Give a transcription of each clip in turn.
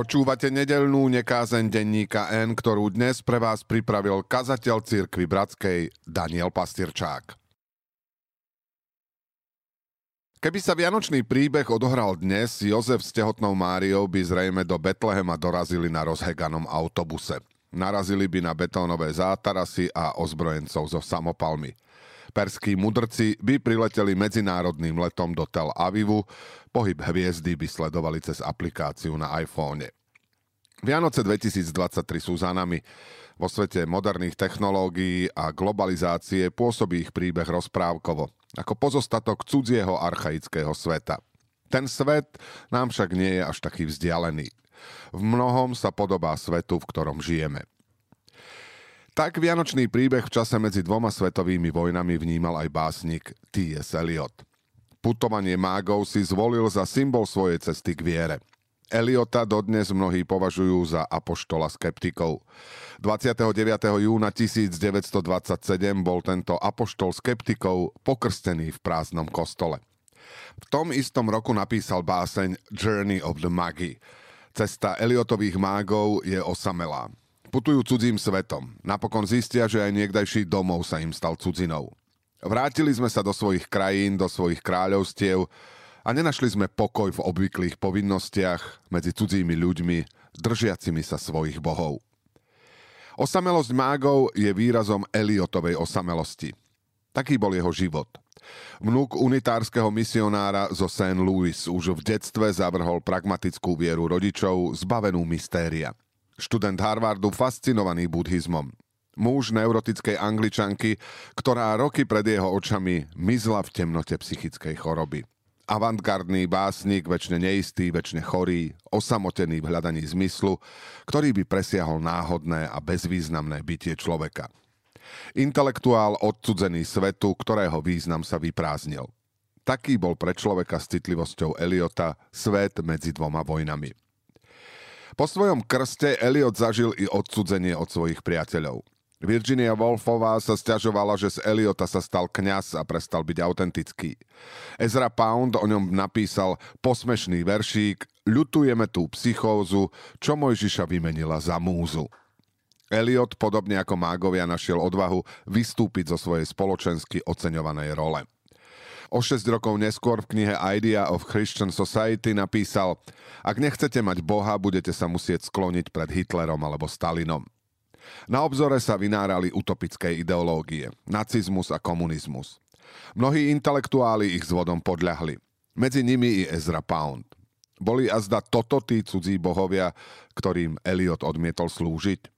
Počúvate nedelnú nekázen denníka N, ktorú dnes pre vás pripravil kazateľ cirkvi Bratskej Daniel Pastierčák. Keby sa Vianočný príbeh odohral dnes, Jozef s tehotnou Máriou by zrejme do Betlehema dorazili na rozheganom autobuse. Narazili by na betónové zátarasy a ozbrojencov zo samopalmy. Perskí mudrci by prileteli medzinárodným letom do Tel Avivu, pohyb hviezdy by sledovali cez aplikáciu na iPhone. Vianoce 2023 sú za nami. Vo svete moderných technológií a globalizácie pôsobí ich príbeh rozprávkovo ako pozostatok cudzieho archaického sveta. Ten svet nám však nie je až taký vzdialený. V mnohom sa podobá svetu, v ktorom žijeme. Tak vianočný príbeh v čase medzi dvoma svetovými vojnami vnímal aj básnik T.S. Eliot. Putovanie mágov si zvolil za symbol svojej cesty k viere – Eliota dodnes mnohí považujú za apoštola skeptikov. 29. júna 1927 bol tento apoštol skeptikov pokrstený v prázdnom kostole. V tom istom roku napísal báseň Journey of the Magi. Cesta Eliotových mágov je osamelá. Putujú cudzím svetom. Napokon zistia, že aj niekdajší domov sa im stal cudzinou. Vrátili sme sa do svojich krajín, do svojich kráľovstiev, a nenašli sme pokoj v obvyklých povinnostiach medzi cudzími ľuďmi, držiacimi sa svojich bohov. Osamelosť mágov je výrazom Eliotovej osamelosti. Taký bol jeho život. Vnúk unitárskeho misionára zo St. Louis už v detstve zavrhol pragmatickú vieru rodičov, zbavenú mystéria. Študent Harvardu fascinovaný buddhizmom. Muž neurotickej angličanky, ktorá roky pred jeho očami mizla v temnote psychickej choroby avantgardný básnik, väčšine neistý, väčšine chorý, osamotený v hľadaní zmyslu, ktorý by presiahol náhodné a bezvýznamné bytie človeka. Intelektuál odsudzený svetu, ktorého význam sa vyprázdnil. Taký bol pre človeka s citlivosťou Eliota svet medzi dvoma vojnami. Po svojom krste Eliot zažil i odsudzenie od svojich priateľov. Virginia Woolfová sa stiažovala, že z Eliota sa stal kňaz a prestal byť autentický. Ezra Pound o ňom napísal posmešný veršík Ľutujeme tú psychózu, čo Mojžiša vymenila za múzu. Eliot, podobne ako mágovia, našiel odvahu vystúpiť zo svojej spoločensky oceňovanej role. O 6 rokov neskôr v knihe Idea of Christian Society napísal Ak nechcete mať Boha, budete sa musieť skloniť pred Hitlerom alebo Stalinom. Na obzore sa vynárali utopické ideológie, nacizmus a komunizmus. Mnohí intelektuáli ich zvodom podľahli. Medzi nimi i Ezra Pound. Boli azda toto tí cudzí bohovia, ktorým Eliot odmietol slúžiť?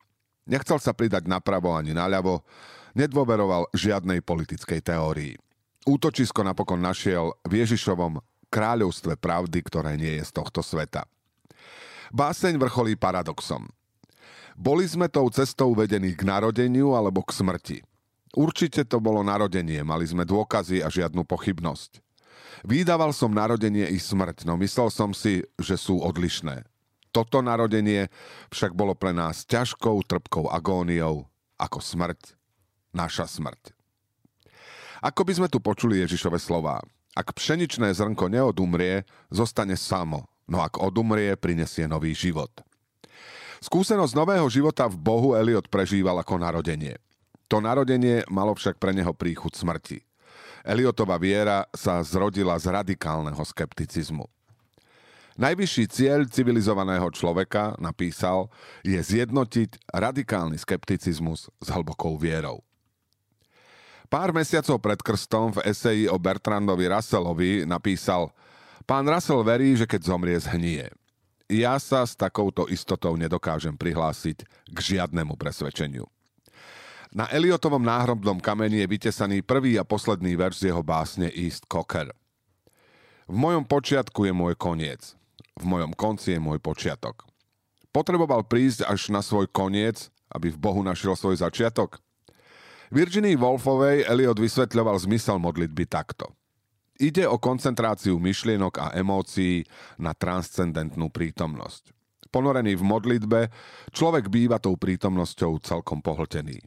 Nechcel sa pridať napravo ani naľavo, nedôveroval žiadnej politickej teórii. Útočisko napokon našiel v Ježišovom kráľovstve pravdy, ktoré nie je z tohto sveta. Báseň vrcholí paradoxom. Boli sme tou cestou vedení k narodeniu alebo k smrti. Určite to bolo narodenie, mali sme dôkazy a žiadnu pochybnosť. Vydával som narodenie i smrť, no myslel som si, že sú odlišné. Toto narodenie však bolo pre nás ťažkou, trpkou agóniou, ako smrť, naša smrť. Ako by sme tu počuli Ježišove slová. Ak pšeničné zrnko neodumrie, zostane samo, no ak odumrie, prinesie nový život. Skúsenosť nového života v Bohu Eliot prežíval ako narodenie. To narodenie malo však pre neho príchod smrti. Eliotová viera sa zrodila z radikálneho skepticizmu. Najvyšší cieľ civilizovaného človeka, napísal, je zjednotiť radikálny skepticizmus s hlbokou vierou. Pár mesiacov pred krstom v eseji o Bertrandovi Russellovi napísal Pán Russell verí, že keď zomrie, zhnie ja sa s takouto istotou nedokážem prihlásiť k žiadnemu presvedčeniu. Na Eliotovom náhrobnom kameni je vytesaný prvý a posledný verš z jeho básne East Cocker. V mojom počiatku je môj koniec. V mojom konci je môj počiatok. Potreboval prísť až na svoj koniec, aby v Bohu našiel svoj začiatok? Virginii Wolfovej Eliot vysvetľoval zmysel modlitby takto – Ide o koncentráciu myšlienok a emócií na transcendentnú prítomnosť. Ponorený v modlitbe, človek býva tou prítomnosťou celkom pohltený.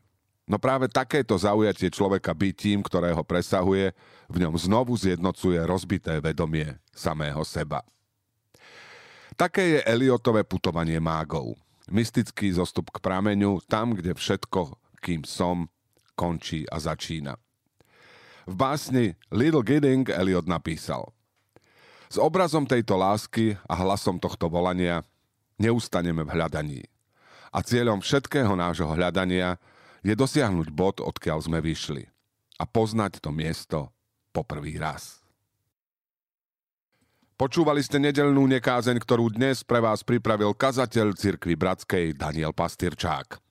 No práve takéto zaujatie človeka bytím, ktorého presahuje, v ňom znovu zjednocuje rozbité vedomie samého seba. Také je Eliotové putovanie mágov. Mystický zostup k prameňu, tam, kde všetko, kým som, končí a začína. V básni Little Gidding Eliot napísal S obrazom tejto lásky a hlasom tohto volania neustaneme v hľadaní. A cieľom všetkého nášho hľadania je dosiahnuť bod, odkiaľ sme vyšli a poznať to miesto po prvý raz. Počúvali ste nedelnú nekázeň, ktorú dnes pre vás pripravil kazateľ cirkvi Bratskej Daniel Pastyrčák.